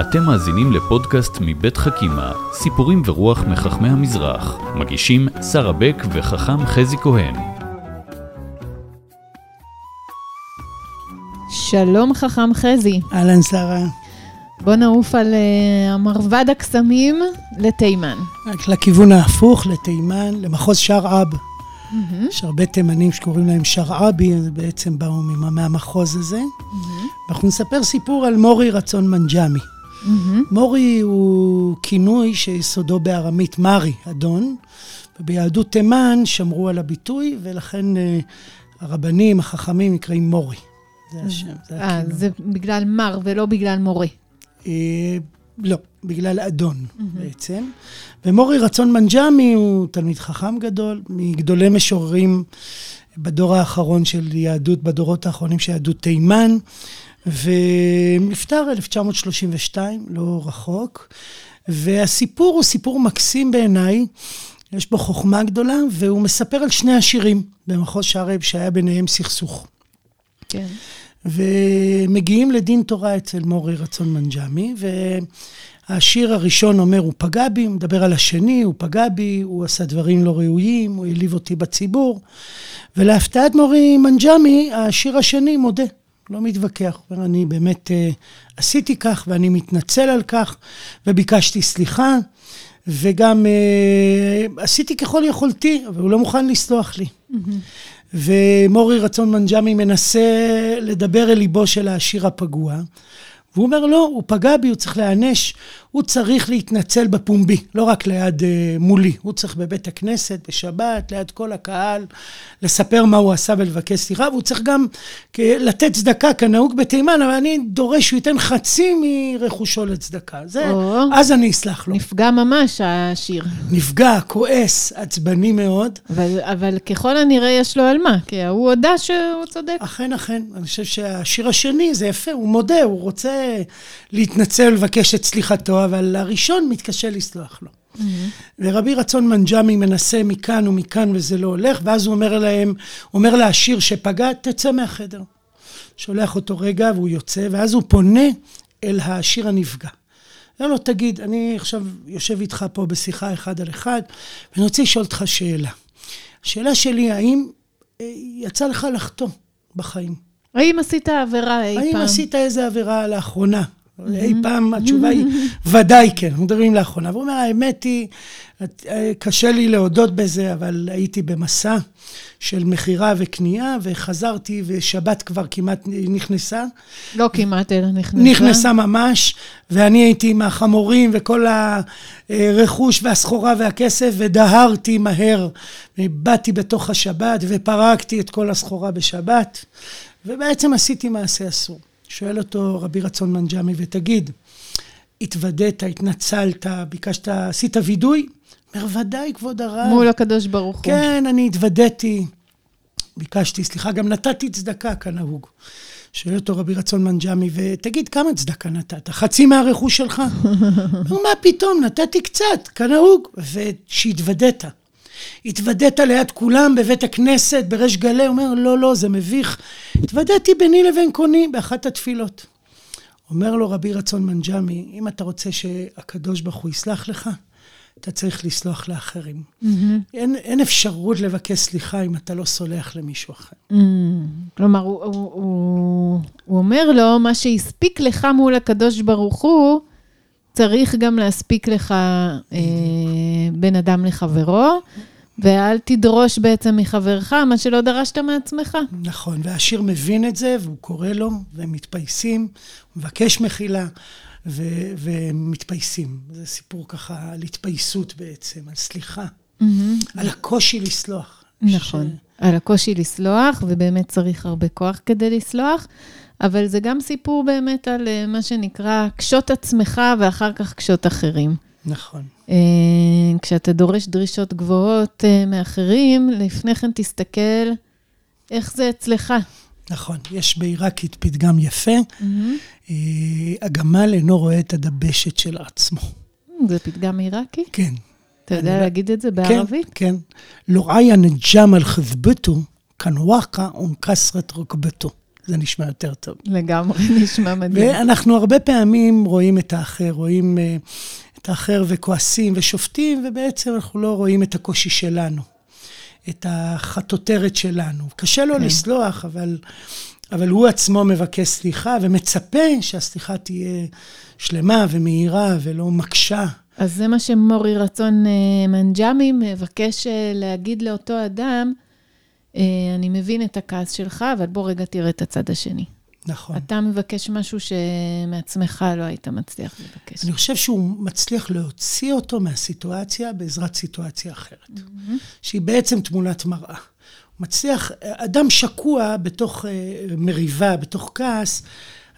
אתם מאזינים לפודקאסט מבית חכימה, סיפורים ורוח מחכמי המזרח. מגישים שרה בק וחכם חזי כהן. שלום חכם חזי. אהלן שרה. בוא נעוף על uh, המרבד הקסמים לתימן. רק לכיוון ההפוך, לתימן, למחוז שרעב. Mm-hmm. יש הרבה תימנים שקוראים להם שרעבי, אז בעצם באו מהמחוז הזה. Mm-hmm. ואנחנו נספר סיפור על מורי רצון מנג'מי. Mm-hmm. מורי הוא כינוי שיסודו בארמית מרי, אדון, וביהדות תימן שמרו על הביטוי, ולכן uh, הרבנים, החכמים, נקראים מורי. זה השם, זה הכינוי. אה, זה בגלל מר ולא בגלל מורה. אה, לא, בגלל אדון mm-hmm. בעצם. ומורי רצון מנג'מי הוא תלמיד חכם גדול, מגדולי משוררים בדור האחרון של יהדות, בדורות האחרונים של יהדות תימן, ונפטר 1932, לא רחוק. והסיפור הוא סיפור מקסים בעיניי, יש בו חוכמה גדולה, והוא מספר על שני השירים במחוז שערב שהיה ביניהם סכסוך. כן. ומגיעים לדין תורה אצל מורי רצון מנג'מי, והשיר הראשון אומר, הוא פגע בי, הוא מדבר על השני, הוא פגע בי, הוא עשה דברים לא ראויים, הוא העליב אותי בציבור. ולהפתעת מורי מנג'מי, העשיר השני מודה, לא מתווכח. הוא אומר, אני באמת uh, עשיתי כך, ואני מתנצל על כך, וביקשתי סליחה, וגם uh, עשיתי ככל יכולתי, אבל הוא לא מוכן לסלוח לי. Mm-hmm. ומורי רצון מנג'מי מנסה לדבר אל ליבו של העשיר הפגוע, והוא אומר, לא, הוא פגע בי, הוא צריך להיענש, הוא צריך להתנצל בפומבי, לא רק ליד uh, מולי. הוא צריך בבית הכנסת, בשבת, ליד כל הקהל, לספר מה הוא עשה ולבקש סליחה, והוא צריך גם לתת צדקה כנהוג בתימן, אבל אני דורש שהוא ייתן חצי מרכושו לצדקה. זה, או, אז אני אסלח לו. נפגע ממש השיר. נפגע, כועס, עצבני מאוד. אבל, אבל ככל הנראה יש לו על מה, כי הוא הודה שהוא צודק. אכן, אכן. אני חושב שהשיר השני, זה יפה, הוא מודה, הוא רוצה להתנצל ולבקש את סליחתו. אבל הראשון מתקשה לסלוח לו. Mm-hmm. ורבי רצון מנג'מי מנסה מכאן ומכאן וזה לא הולך, ואז הוא אומר להם, אומר לעשיר שפגע, תצא מהחדר. שולח אותו רגע והוא יוצא, ואז הוא פונה אל העשיר הנפגע. אומר לו, תגיד, אני עכשיו יושב איתך פה בשיחה אחד על אחד, ואני רוצה לשאול אותך שאלה. השאלה שלי, האם אה, יצא לך לחטוא בחיים? האם עשית עבירה אי האם פעם? האם עשית איזה עבירה לאחרונה? אי פעם התשובה היא ודאי כן, אנחנו מדברים לאחרונה. והוא אומר, האמת היא, אה, קשה לי להודות בזה, אבל הייתי במסע של מכירה וקנייה, וחזרתי, ושבת כבר כמעט נכנסה. לא כמעט, אלא נכנסה. נכנסה ממש, ואני הייתי עם החמורים וכל הרכוש והסחורה והכסף, ודהרתי מהר, ובאתי בתוך השבת, ופרקתי את כל הסחורה בשבת, ובעצם עשיתי מעשה אסור. שואל אותו רבי רצון מנג'מי, ותגיד, התוודת, התנצלת, ביקשת, עשית וידוי? אומר, ודאי, כבוד הרב. מול הקדוש ברוך הוא. כן, אני התוודיתי, ביקשתי סליחה, גם נתתי צדקה כנהוג. שואל אותו רבי רצון מנג'מי, ותגיד, כמה צדקה נתת? חצי מהרכוש שלך? הוא מה פתאום, נתתי קצת, כנהוג. ושהתוודית. התוודעת ליד כולם בבית הכנסת, בריש גלי, אומר, לא, לא, זה מביך. התוודעתי ביני לבין קוני באחת התפילות. אומר לו רבי רצון מנג'מי, אם אתה רוצה שהקדוש ברוך הוא יסלח לך, אתה צריך לסלוח לאחרים. Mm-hmm. אין, אין אפשרות לבקש סליחה אם אתה לא סולח למישהו אחר. Mm-hmm. כלומר, הוא, הוא, הוא, הוא אומר לו, מה שהספיק לך מול הקדוש ברוך הוא, צריך גם להספיק לך אה, בין אדם לחברו. ואל תדרוש בעצם מחברך מה שלא דרשת מעצמך. נכון, והשיר מבין את זה, והוא קורא לו, והם מתפייסים, הוא מבקש מחילה, ו- ומתפייסים. זה סיפור ככה על התפייסות בעצם, על סליחה, mm-hmm. על הקושי לסלוח. נכון, ש... על הקושי לסלוח, ובאמת צריך הרבה כוח כדי לסלוח. אבל זה גם סיפור באמת על אה, מה שנקרא, קשות עצמך ואחר כך קשות אחרים. נכון. אה, כשאתה דורש דרישות גבוהות אה, מאחרים, לפני כן תסתכל איך זה אצלך. נכון, יש בעיראקית פתגם יפה, mm-hmm. הגמל אינו רואה את הדבשת של עצמו. זה פתגם עיראקי? כן. אתה יודע להגיד את זה בערבית? כן, כן. לא עיה נג'ם על חזבתו, כאן וואקה ונקסרת רקבתו. זה נשמע יותר טוב. לגמרי, נשמע מדהים. ואנחנו הרבה פעמים רואים את האחר, רואים uh, את האחר וכועסים ושופטים, ובעצם אנחנו לא רואים את הקושי שלנו, את החטוטרת שלנו. קשה לו כן. לסלוח, אבל, אבל הוא עצמו מבקש סליחה ומצפה שהסליחה תהיה שלמה ומהירה ולא מקשה. אז זה מה שמורי רצון אה, מנג'מי מבקש אה, להגיד לאותו אדם, אה, אני מבין את הכעס שלך, אבל בוא רגע תראה את הצד השני. נכון. אתה מבקש משהו שמעצמך לא היית מצליח לבקש. אני חושב שהוא מצליח להוציא אותו מהסיטואציה בעזרת סיטואציה אחרת, mm-hmm. שהיא בעצם תמונת מראה. מצליח, אדם שקוע בתוך מריבה, בתוך כעס,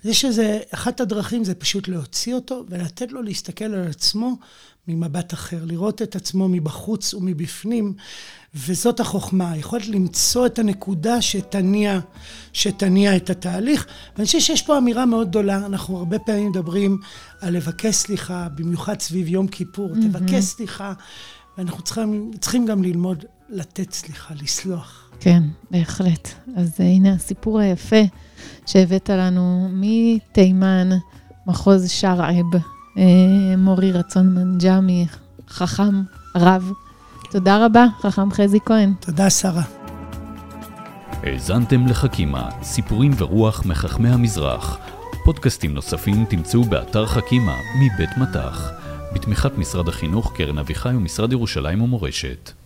יש איזה, אחת הדרכים זה פשוט להוציא אותו ולתת לו להסתכל על עצמו ממבט אחר, לראות את עצמו מבחוץ ומבפנים, וזאת החוכמה, היכולת למצוא את הנקודה שתניע, שתניע את התהליך. ואני חושב שיש פה אמירה מאוד גדולה, אנחנו הרבה פעמים מדברים על לבקש סליחה, במיוחד סביב יום כיפור, mm-hmm. תבקש סליחה, ואנחנו צריכים, צריכים גם ללמוד לתת סליחה, לסלוח. כן, בהחלט. אז הנה הסיפור היפה. שהבאת לנו מתימן, מחוז שרעב, אה, מורי רצון מנג'מי, חכם רב. תודה רבה, חכם חזי כהן. תודה, שרה. האזנתם לחכימה, סיפורים ורוח מחכמי המזרח. פודקאסטים נוספים תמצאו באתר חכימה מבית מטח, בתמיכת משרד החינוך, קרן אביחי ומשרד ירושלים ומורשת.